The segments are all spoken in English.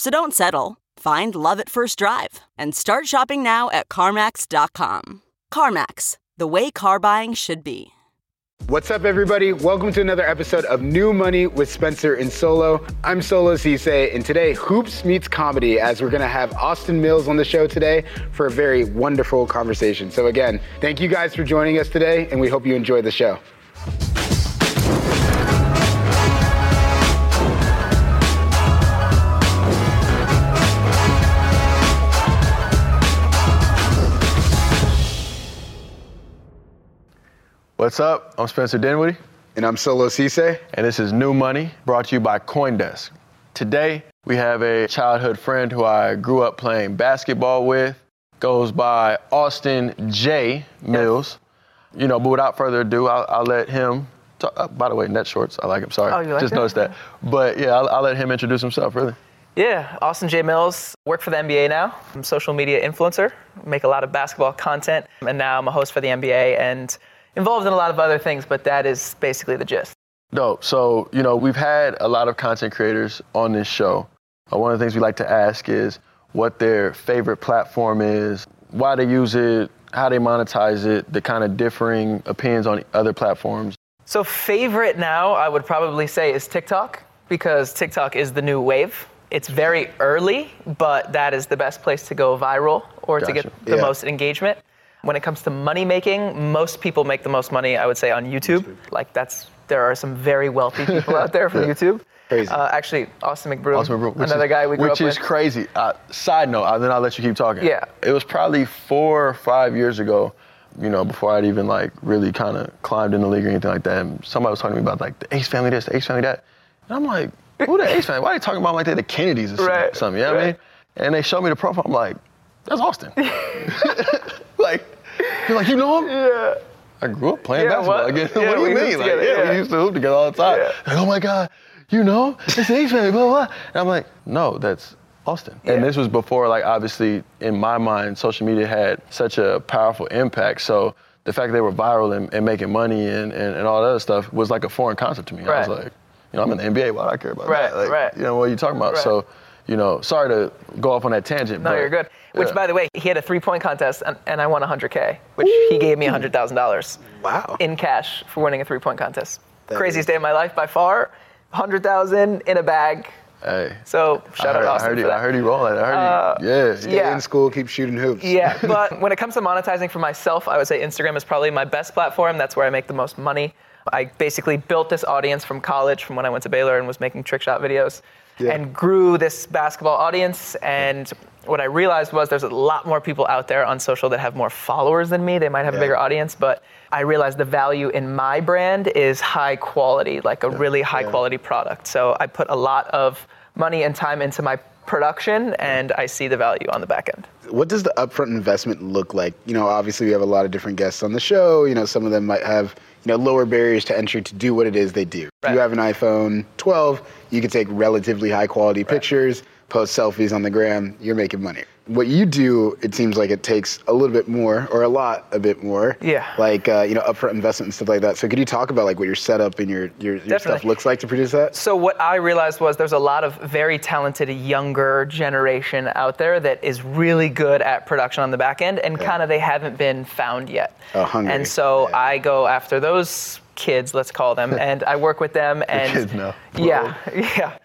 So don't settle. Find love at first drive and start shopping now at CarMax.com. CarMax, the way car buying should be. What's up, everybody? Welcome to another episode of New Money with Spencer and Solo. I'm Solo Ceesay, and today hoops meets comedy as we're gonna have Austin Mills on the show today for a very wonderful conversation. So, again, thank you guys for joining us today, and we hope you enjoy the show. What's up? I'm Spencer Dinwiddie, And I'm Solo Ceesay. and this is New Money brought to you by Coindesk. Today, we have a childhood friend who I grew up playing basketball with, goes by Austin J. Mills. You know, but without further ado, I'll, I'll let him. Talk, uh, by the way, net shorts. I like him. Sorry, Oh, you like just that? noticed that. But yeah, I'll, I'll let him introduce himself. Really. Yeah, Austin J. Mills. Work for the NBA now. I'm a social media influencer. Make a lot of basketball content, and now I'm a host for the NBA and involved in a lot of other things. But that is basically the gist. No, So, you know, we've had a lot of content creators on this show. Uh, one of the things we like to ask is what their favorite platform is, why they use it, how they monetize it, the kind of differing opinions on other platforms. So favorite now, I would probably say is TikTok because TikTok is the new wave. It's very early, but that is the best place to go viral or to get the Yeah. most engagement. When it comes to money making, most people make the most money, I would say, on YouTube. Like that's there are some very wealthy people out there from YouTube. Crazy. Uh, actually, Austin McBroom, Austin McBroom, another is, guy we grew Which up Which is with. crazy. Uh, side note, uh, then I'll let you keep talking. Yeah. It was probably four or five years ago, you know, before I'd even like really kind of climbed in the league or anything like that. And somebody was talking to me about like the Ace family this, the Ace family that. And I'm like, who the Ace family? Why are they talking about like they the Kennedys or something? Right, something you know what I mean? And they showed me the profile. I'm like, that's Austin. like, you're like, you know him? Yeah. I grew up playing Yeah, basketball. what? Again, Yeah, what do we you mean? Like, together, yeah, yeah. we used to hoop together all the time. Yeah. Like, oh my God, you know, it's family, blah, blah, blah. And I'm like, no, that's Austin. And this was before, like, obviously, in my mind, social media had such a powerful impact. So the fact that they were viral and, and making money and, and, and all that other stuff was like a foreign concept to me. I was like, you know, I'm in the NBA, why do I care about Right, that? Like, right. You know, what are you talking about? Right. So, you know, sorry to go off on that tangent. No, but, you're good. Which, yeah. by the way, he had a three-point contest, and, and I won 100k, which he gave me $100,000 Wow. in cash for winning a three-point contest. That Craziest is- day of my life by far. 100,000 in a bag. Hey. So I shout heard, out I heard, you. Uh, I heard you rolling. I heard you. Yeah. Stay Yeah. in school, keep shooting hoops. Yeah, but when it comes to monetizing for myself, I would say Instagram is probably my best platform. That's where I make the most money. I basically built this audience from college, from when I went to Baylor and was making trick shot videos, Yeah. and grew this basketball audience. And what I realized was there's a lot more people out there on social that have more followers than me. They might have Yeah. a bigger audience, but I realized the value in my brand is high quality, like a really high quality product. So I put a lot of money and time into my production, and I see the value on the back end. what does the upfront investment look like? You know, obviously we have a lot of different guests on the show. You know, some of them might have you know lower barriers to entry to do what it is they do. If Right. you have an iPhone 12, you can take relatively high quality pictures, post selfies on the gram. You're making money. What you do, it seems like it takes a little bit more, or a lot, a bit more. Yeah. Like uh, you know, upfront investment and stuff like that. So could you talk about like what your setup and your your, your stuff looks like to produce that? So what I realized was there's a lot of very talented younger generation out there that is really good at production on the back end, and kind of they haven't been found yet. Oh, hungry. And so Yeah. I go after those kids, let's call them, and I work with them and kids now. yeah, yeah,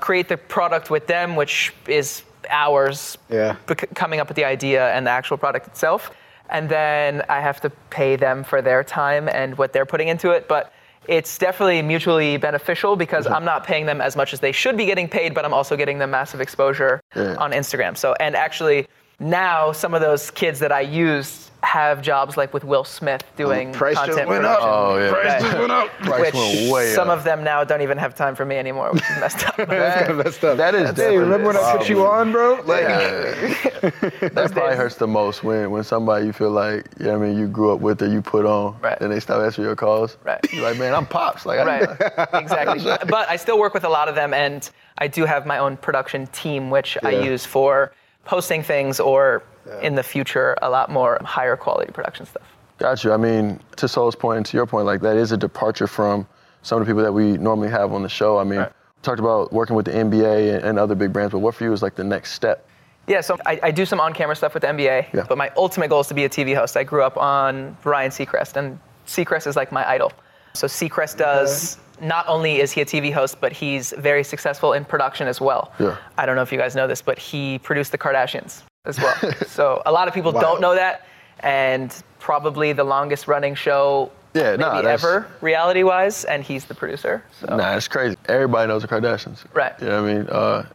create the product with them, which is hours Yeah. bec- coming up with the idea and the actual product itself. And then I have to pay them for their time and what they're putting into it. But it's definitely mutually beneficial because I'm not paying them as much as they should be getting paid, but I'm also getting them massive exposure Yeah. on Instagram. So, and actually, now some of those kids that I used have jobs like with Will Smith doing Price content went up. production. Oh, yeah. Price Right. just went up. Price Which went way some up. of them now don't even have time for me anymore, which is messed up. That's messed up. that is Hey, remember when I put you on, bro? Like, That probably hurts the most when when somebody you feel like, you know what I mean, you grew up with or you put on, Right. and they stop answering your calls. Right. You're like, man, I'm pops. Like, I right exactly but i still work with a lot of them and i do have my own production team which i use for posting things or in the future a lot more higher quality production stuff Got you. I mean, to Solo's point and to your point, like that is a departure from some of the people that we normally have on the show. I mean, Right. talked about working with the NBA and, and other big brands, but what for you is like the next step? yeah so i, I do some on-camera stuff with the nba Yeah. but my ultimate goal is to be a tv host i grew up on ryan seacrest and seacrest is like my idol so seacrest does not only is he a tv host but he's very successful in production as well Yeah. i don't know if you guys know this but he produced the kardashians as well so a lot of people Wow. don't know that and probably the longest running show Yeah, maybe nah, ever reality wise and he's the producer so Nah, it's crazy. Everybody knows the Kardashians. Right. You know I mean? Uh,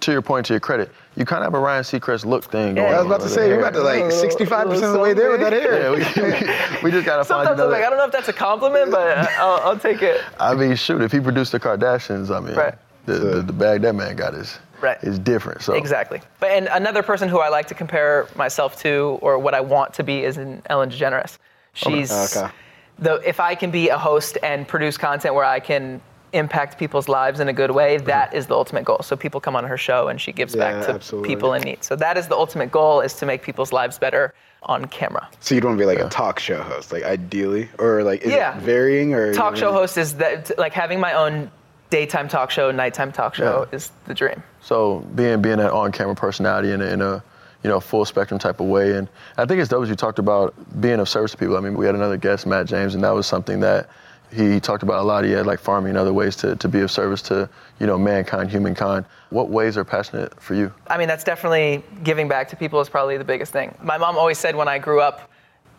to your point, to your credit, you kind of have a Ryan Seacrest look thing going I was about to say, the you're about to like 65% of the way there with that hair. Yeah, we, we, we just gotta find sometimes i'm like i don't know if that's a compliment but I'll, I'll take it I mean, shoot, if he produced the Kardashians, I mean, Right. the, the, the bag that man got is Right. is different. So Exactly. But and another person who I like to compare myself to, or what I want to be, is in Ellen DeGeneres. She's Okay. the if I can be a host and produce content where I can impact people's lives in a good way, mm-hmm. that is the ultimate goal. So people come on her show and she gives Yeah, back to absolutely. people in need. So that is the ultimate goal is to make people's lives better on camera. So you'd want to be like a talk show host, like ideally, or like is Yeah. it varying or Talk show host is that like having my own daytime talk show, nighttime talk show Yeah. is the dream. So being being an on-camera personality in a, in a you know full spectrum type of way, and I think it's dope as you talked about being of service to people. I mean, we had another guest, Matt James, and that was something that he talked about a lot. He had like farming and other ways to, to be of service to you know mankind, humankind. What ways are passionate for you? I mean, that's definitely giving back to people is probably the biggest thing. My mom always said when I grew up,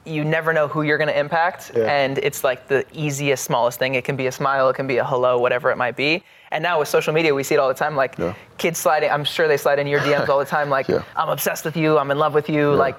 you never know who you're going to impact. Yeah. And it's like the easiest, smallest thing. It can be a smile, it can be a hello, whatever it might be. And now with social media, we see it all the time. Like Yeah. kids sliding, I'm sure they slide in your DMs all the time. Like, Yeah. I'm obsessed with you, I'm in love with you, like,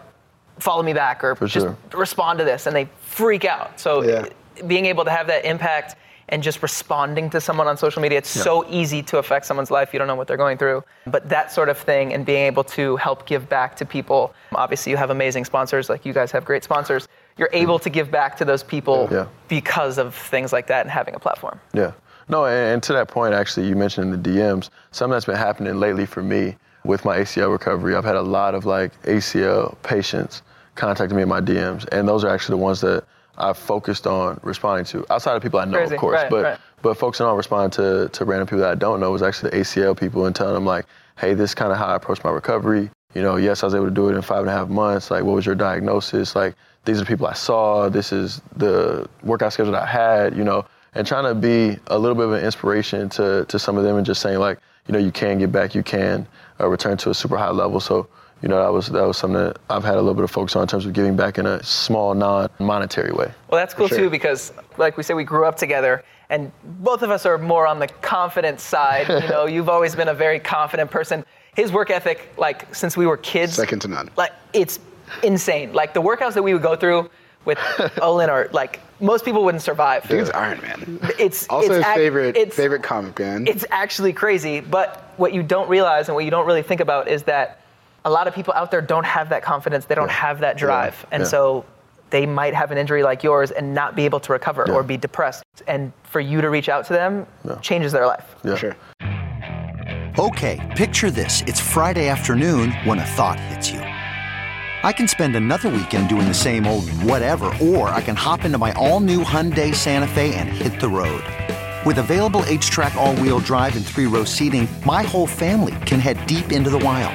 follow me back or just sure. respond to this. And they freak out. So Yeah. Being able to have that impact and just responding to someone on social media, it's so easy to affect someone's life. You don't know what they're going through. But that sort of thing and being able to help give back to people. Obviously, you have amazing sponsors, like you guys have great sponsors. You're mm-hmm. able to give back to those people Yeah. because of things like that and having a platform. Yeah. No, and, and to that point, actually, you mentioned in the DMs, something that's been happening lately for me with my ACL recovery. I've had a lot of like ACL patients contacting me in my DMs, and those are actually the ones that I've focused on responding to. Outside of people I know, Crazy. of course, Right, but right. but focusing on responding to, to random people that I don't know was actually the ACL people and telling them like, hey, this is kind of how I approach my recovery. You know, yes, I was able to do it in five and a half months. Like, what was your diagnosis? Like, these are the people I saw. This is the workout schedule that I had. You know, and trying to be a little bit of an inspiration to to some of them and just saying like, you know, you can get back, you can uh, return to a super high level. So. You know, that was that was something that I've had a little bit of focus on in terms of giving back in a small, non-monetary way. Well, that's cool sure. too because, like we said, we grew up together, and both of us are more on the confident side. You know, you've always been a very confident person. His work ethic, like since we were kids, Second to none. Like it's insane. Like the workouts that we would go through with Olin are like most people wouldn't survive. Dude's Iron Man. It's Also it's his ac- favorite it's- favorite comic man. it's actually crazy. But what you don't realize and what you don't really think about is that a lot of people out there don't have that confidence. They don't have that drive. And Yeah. so they might have an injury like yours and not be able to recover Yeah. or be depressed. And for you to reach out to them Yeah. changes their life. Yeah. Sure. Okay, picture this. It's Friday afternoon when a thought hits you. I can spend another weekend doing the same old whatever, or I can hop into my all new Hyundai Santa Fe and hit the road. With available HTRAC, all wheel drive, and three row seating, my whole family can head deep into the wild.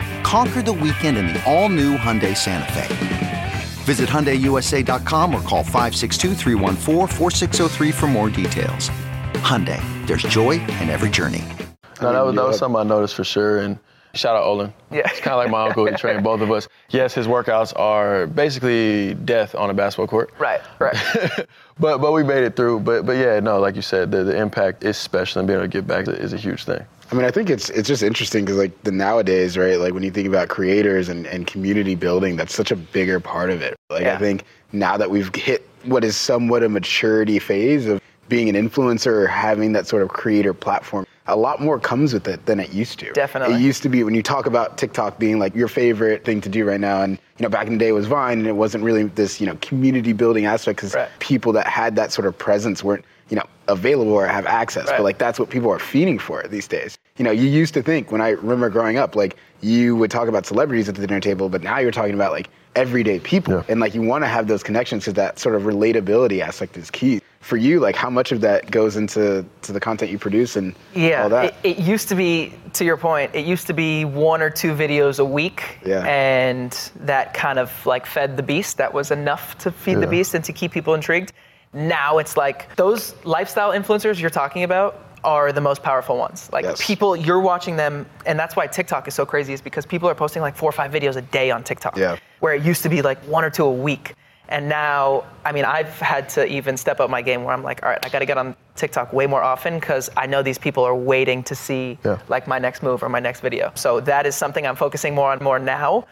Conquer the weekend in the all new Hyundai Santa Fe. Visit HyundaiUSA.com or call 562-314-4603 for more details. Hyundai, there's joy in every journey. No, that was, that was something I noticed for sure. And shout out Olin. Yeah. It's kind of like my uncle. He trained both of us. Yes, his workouts are basically death on a basketball court. Right, right. but but we made it through. But but yeah, no, like you said, the, the impact is special and being able to give back is a huge thing. I mean, I think it's it's just interesting because like the nowadays, right? Like when you think about creators and, and community building, that's such a bigger part of it. Like Yeah. I think now that we've hit what is somewhat a maturity phase of being an influencer or having that sort of creator platform, a lot more comes with it than it used to. Definitely. It used to be when you talk about TikTok being like your favorite thing to do right now, and you know back in the day it was Vine, and it wasn't really this you know community building aspect because Right. people that had that sort of presence weren't you know available or have access. Right. But like that's what people are feeding for these days. You know, you used to think when I remember growing up, like you would talk about celebrities at the dinner table, but now you're talking about like everyday people, Yeah. and like you want to have those connections because that sort of relatability aspect is key. For you, like how much of that goes into to the content you produce and Yeah, all that? It, it used to be, to your point, it used to be one or two videos a week, Yeah. and that kind of like fed the beast. That was enough to feed the beast and to keep people intrigued. Now it's like those lifestyle influencers you're talking about are the most powerful ones. Like Yes. people, you're watching them, and that's why TikTok is so crazy. Is because people are posting like four or five videos a day on TikTok, Yeah. where it used to be like one or two a week. And now, I mean, I've had to even step up my game where I'm like, all right, I got to get on TikTok way more often because I know these people are waiting to see Yeah. like my next move or my next video. So that is something I'm focusing more on more now,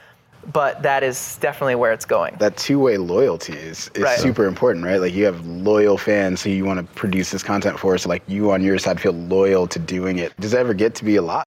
but that is definitely where it's going. that two-way loyalty is, is Right. super important, right? Like you have loyal fans who you want to produce this content for, so like you on your side feel loyal to doing it. Does it ever get to be a lot?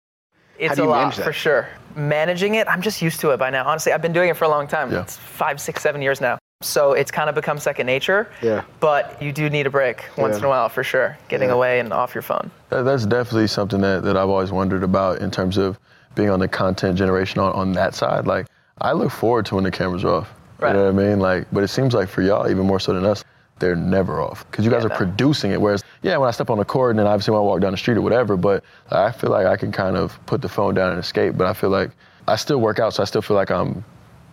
It's do a you lot manage that? for sure. Managing it, I'm just used to it by now. Honestly, I've been doing it for a long time. Yeah. It's five, six, seven years now. So it's kind of become second nature. Yeah. But you do need a break once Yeah. in a while for sure. Getting Yeah. away and off your phone. That, that's definitely something that, that I've always wondered about in terms of being on the content generation on, on that side. Like, I look forward to when the cameras are off. Right. You know what I mean? Like, but it seems like for y'all, even more so than us, they're never off because you guys are producing it. Whereas, yeah, when I step on the court and then obviously when I walk down the street or whatever, but I feel like I can kind of put the phone down and escape. But I feel like I still work out, so I still feel like I'm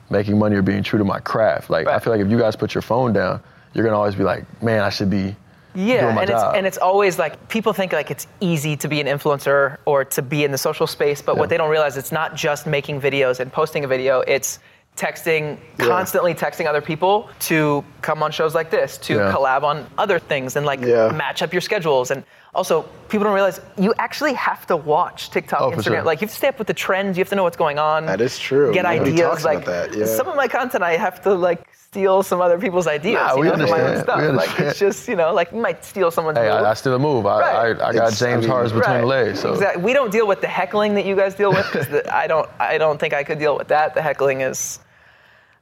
making money or being true to my craft. Like, I feel like if you guys put your phone down, you're gonna always be like, man, I should be Yeah, and job. it's and it's always like people think like it's easy to be an influencer or to be in the social space, but Yeah. what they don't realize it's not just making videos and posting a video. It's texting, constantly texting other people to come on shows like this, to Yeah. collab on other things, and like Yeah. match up your schedules. And also, people don't realize you actually have to watch TikTok, Oh, Instagram. sure. Like you have to stay up with the trends. You have to know what's going on. That is true. Get ideas. like that, yeah. some of my content, I have to like steal some other people's ideas. Nah, you we know, for my own understand. stuff. We Like it's just you know, like you might steal someone's. Hey, move. I, I still a move. I, Right. I, I got It's- James I mean, Harden between the legs. So Exactly. We don't deal with the heckling that you guys deal with because I don't. I don't think I could deal with that. The heckling is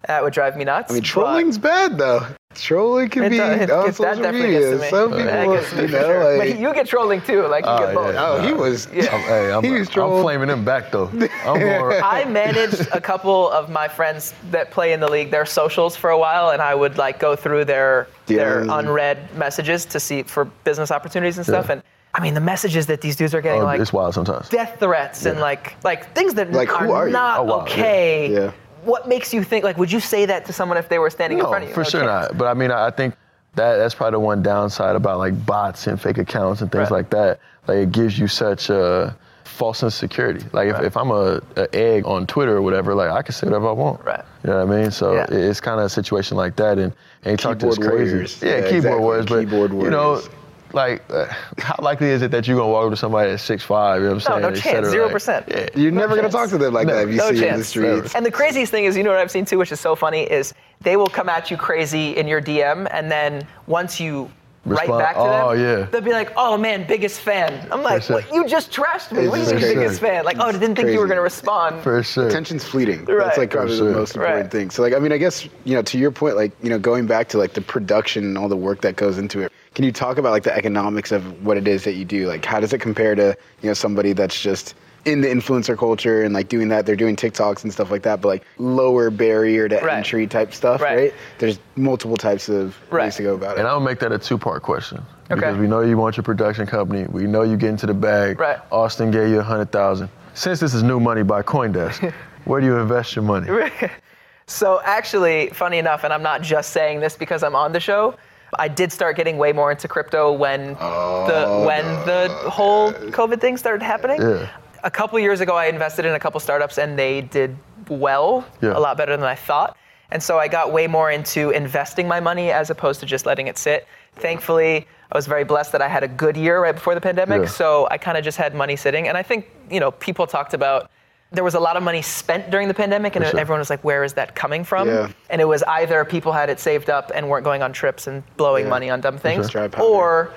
that would drive me nuts. I mean, but- trolling's bad though. Trolling can be it on social definitely media. gets to me. Some people, gets to you know, sure. like but you get trolling too. Like you Oh, get both. yeah. oh, he was. Yeah. I'm, hey, I'm, He was trolling. I'm trolling. flaming him back though. I'm going. I managed a couple of my friends that play in the league, their socials for a while, and I would like go through their their unread messages to see for business opportunities and stuff. Yeah. And I mean, the messages that these dudes are getting, Oh, like it's wild sometimes. death threats and like like things that Like, who are not Oh, wow, okay. Yeah. Yeah. What makes you think like would you say that to someone if they were standing in front of you? for No sure chance. not. But I mean, I I think that that's probably the one downside about like bots and fake accounts and things Right. like that. Like it gives you such a false insecurity. Like if, Right. if I'm a, a egg on Twitter or whatever, like I can say whatever I want. Right. You know what I mean? So Yeah. it- it's kind of a situation like that. And, and you talk to this crazy. warriors. Yeah, Yeah, keyboard exactly. warriors. But Keyboard you know, warriors. Like uh, how likely is it that you're gonna walk up to somebody at six five? You know what I'm No, saying? no et chance, cetera, 0%. Yeah. You're never gonna talk to them like No. that if you No see in the chance. streets. And the craziest thing is, you know what I've seen too, which is so funny, is they will come at you crazy in your DM, and then once you Respond- write back to them, oh, yeah. they'll be like, "Oh man, biggest fan." I'm like, sure. "What? You just trashed me. It's What do you just mean crazy. biggest fan? Like, oh, I didn't think you were gonna respond." For sure. Attention's fleeting. Right. That's like probably For the most important Right. thing. So like I mean I guess you know to your point like you know going back to like the production and all the work that goes into it. Can you talk about like the economics of what it is that you do? Like how does it compare to you know somebody that's just in the influencer culture and like doing that. They're doing TikToks and stuff like that, but like lower barrier to Right. entry type stuff, Right. right. There's multiple types of Right. ways to go about it. And I'll make that a two-part question because we know you want your production company. We know you get into the bag. Right. Austin gave you a hundred thousand. Since this is new money by CoinDesk, where do you invest your money? So actually, funny enough, and I'm not just saying this because I'm on the show. I did start getting way more into crypto when the oh, when the whole COVID thing started happening. Yeah. A couple years ago, I invested in a couple startups and they did well, Yeah. a lot better than I thought. And so I got way more into investing my money as opposed to just letting it sit. Thankfully, I was very blessed that I had a good year right before the pandemic. Yeah. So I kind of just had money sitting. And I think, you know, people talked about there was a lot of money spent during the pandemic and sure. everyone was like, where is that coming from? Yeah. And it was either people had it saved up and weren't going on trips and blowing Yeah. money on dumb things, powder. or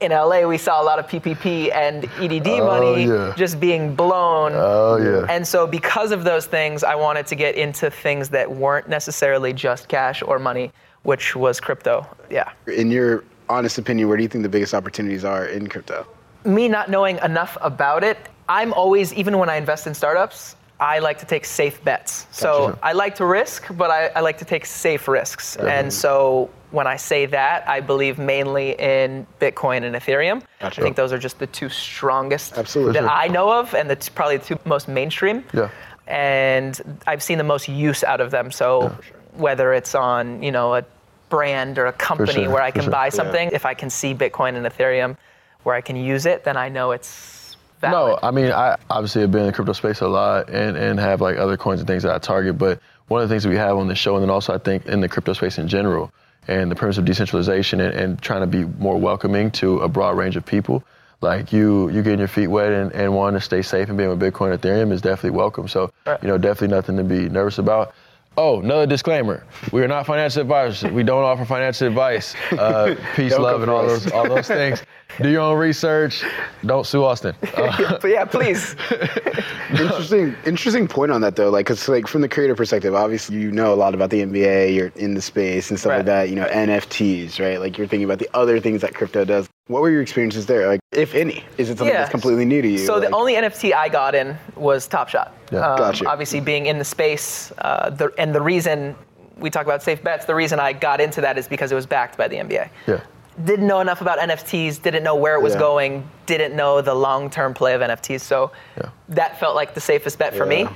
in LA we saw a lot of PPP and EDD Oh, money yeah. just being blown. Oh yeah. And so, because of those things, I wanted to get into things that weren't necessarily just cash or money, which was crypto. Yeah. In your honest opinion, where do you think the biggest opportunities are in crypto? Me not knowing enough about it, I'm always, even when I invest in startups, I like to take safe bets. So I like to risk, but I, I like to take safe risks. And so when I say that, I believe mainly in Bitcoin and Ethereum. Gotcha. I think those are just the two strongest Absolutely. that I know of, and that's probably the two most mainstream. Yeah. And I've seen the most use out of them. So whether it's on, you know, a brand or a company sure, where I can sure. buy Yeah. something, if I can see Bitcoin and Ethereum where I can use it, then I know it's valid. No, I mean, I obviously have been in the crypto space a lot and, and have like other coins and things that I target. But one of the things that we have on the show, and then also I think in the crypto space in general, and the premise of decentralization and, and trying to be more welcoming to a broad range of people. Like you, you getting your feet wet and, and wanting to stay safe and being with Bitcoin Ethereum is definitely welcome. So, Right. you know, definitely nothing to be nervous about. Oh, another disclaimer: We are not financial advisors. We don't offer financial advice. Uh, peace, love, and all those all those things. Do your own research. Don't sue Austin. Uh, but yeah, please. interesting, interesting point on that though. Like, cause like from the creator perspective, obviously you know a lot about the NBA. You're in the space and stuff like that. You know NFTs, right? Like you're thinking about the other things that crypto does. What were your experiences there? Like, if any, is it something Yeah. that's completely new to you? So the only NFT I got in was Top Shot. Yeah. Gotcha. Obviously, being in the space, uh, the, and the reason we talk about safe bets, the reason I got into that is because it was backed by the NBA. yeah. Didn't know enough about NFTs, didn't know where it was Yeah. going, didn't know the long-term play of NFTs. So Yeah. that felt like the safest bet for me.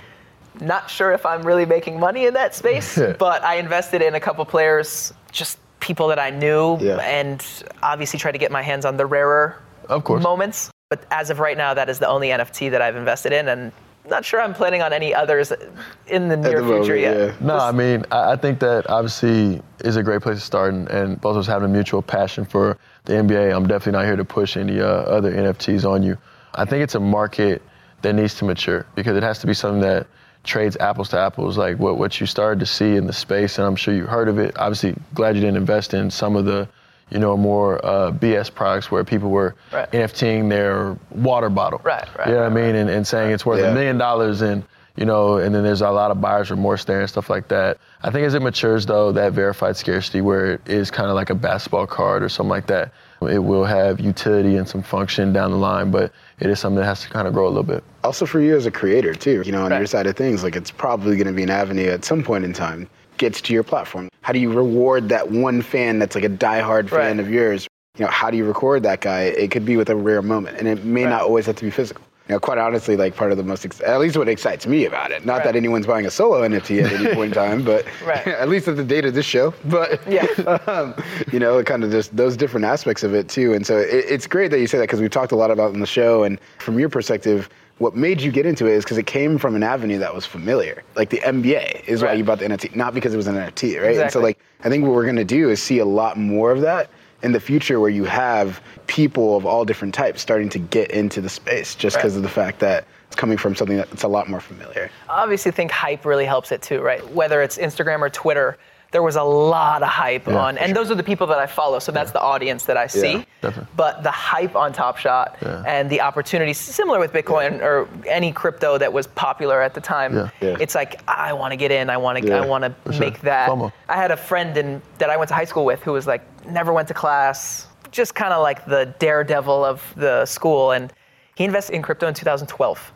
Not sure if I'm really making money in that space, but I invested in a couple players, just people that I knew, Yeah. and obviously tried to get my hands on the rarer Of course. moments. But as of right now, that is the only NFT that I've invested in, and not sure I'm planning on any others in the near the future moment, yet. yeah. No, I mean, I, I think that obviously is a great place to start, and, and both of us having a mutual passion for the NBA. I'm definitely not here to push any uh, other NFTs on you. I think it's a market that needs to mature because it has to be something that trades apples to apples, like what, what you started to see in the space, and I'm sure you heard of it. Obviously, glad you didn't invest in some of the, you know, more uh, BS products where people were Right. NFTing their water bottle. Right, right, You know what I right, mean? And, and saying it's worth a Yeah. million dollars and you know, and then there's a lot of buyer's remorse there and stuff like that. I think as it matures though, that verified scarcity where it is kind of like a basketball card or something like that, it will have utility and some function down the line, but it is something that has to kind of grow a little bit. also for you as a creator too you know on Right. your side of things like it's probably going to be an avenue at some point in time gets to your platform how do you reward that one fan that's like a diehard fan Right. of yours you know how do you record that guy it could be with a rare moment and it may Right. not always have to be physical you know, quite honestly, like part of the most, ex- at least what excites me about it. Not Right. that anyone's buying a solo NFT at any point in time, but at least at the date of this show. But Yeah. um, you know, kind of just those different aspects of it too. And so it, it's great that you say that because we've talked a lot about it in the show. And from your perspective, what made you get into it is because it came from an avenue that was familiar. Like the NBA is why you bought the NFT, not because it was an NFT, right? And so like I think what we're gonna do is see a lot more of that in the future where you have people of all different types starting to get into the space just because Right. of the fact that it's coming from something that's a lot more familiar. I obviously think hype really helps it too, right? Whether it's Instagram or Twitter, there was a lot of hype Yeah, on, for and those are the people that I follow, so that's the audience that I see. definitely. But the hype on Top Shot Yeah. and the opportunities, similar with Bitcoin or any crypto that was popular at the time, Yeah. Yeah. it's like I want to get in, I want to, Yeah, I want to for sure. make that. FOMO. I had a friend in, that I went to high school with who was like never went to class, just kind of like the daredevil of the school, and he invested in crypto in 2012.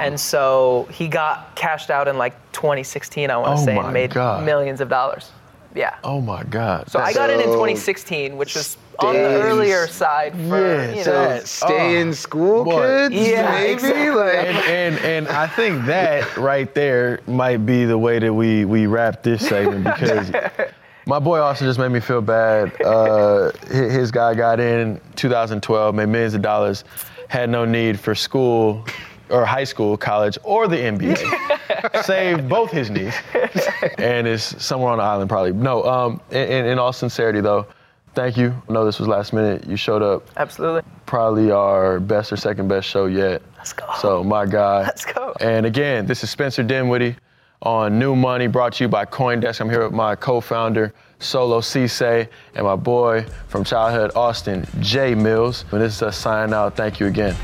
And so he got cashed out in like 2016, I want to Oh say, my and made God. millions of dollars. Yeah. Oh my God. So I got in in 2016, which was on the earlier side for, Yeah, you so know. it's- Stay Oh, in school, boy. kids. Yeah, maybe exactly. like. and, and and I think that right there might be the way that we we wrap this segment because my boy Austin just made me feel bad. Uh, his guy got in 2012, made millions of dollars, had no need for school or high school, college, or the NBA. Saved both his knees, and is somewhere on the island probably. No, um, in, in, all sincerity though, thank you. I know this was last minute. You showed up Absolutely. probably our best or second best show yet. Let's go. So my guy. Let's go. And again, this is Spencer Dinwiddie on New Money, brought to you by CoinDesk. I'm here with my co-founder Solo Ceesay and my boy from childhood Austin, Jay Mills. And this is us signing out. Thank you again.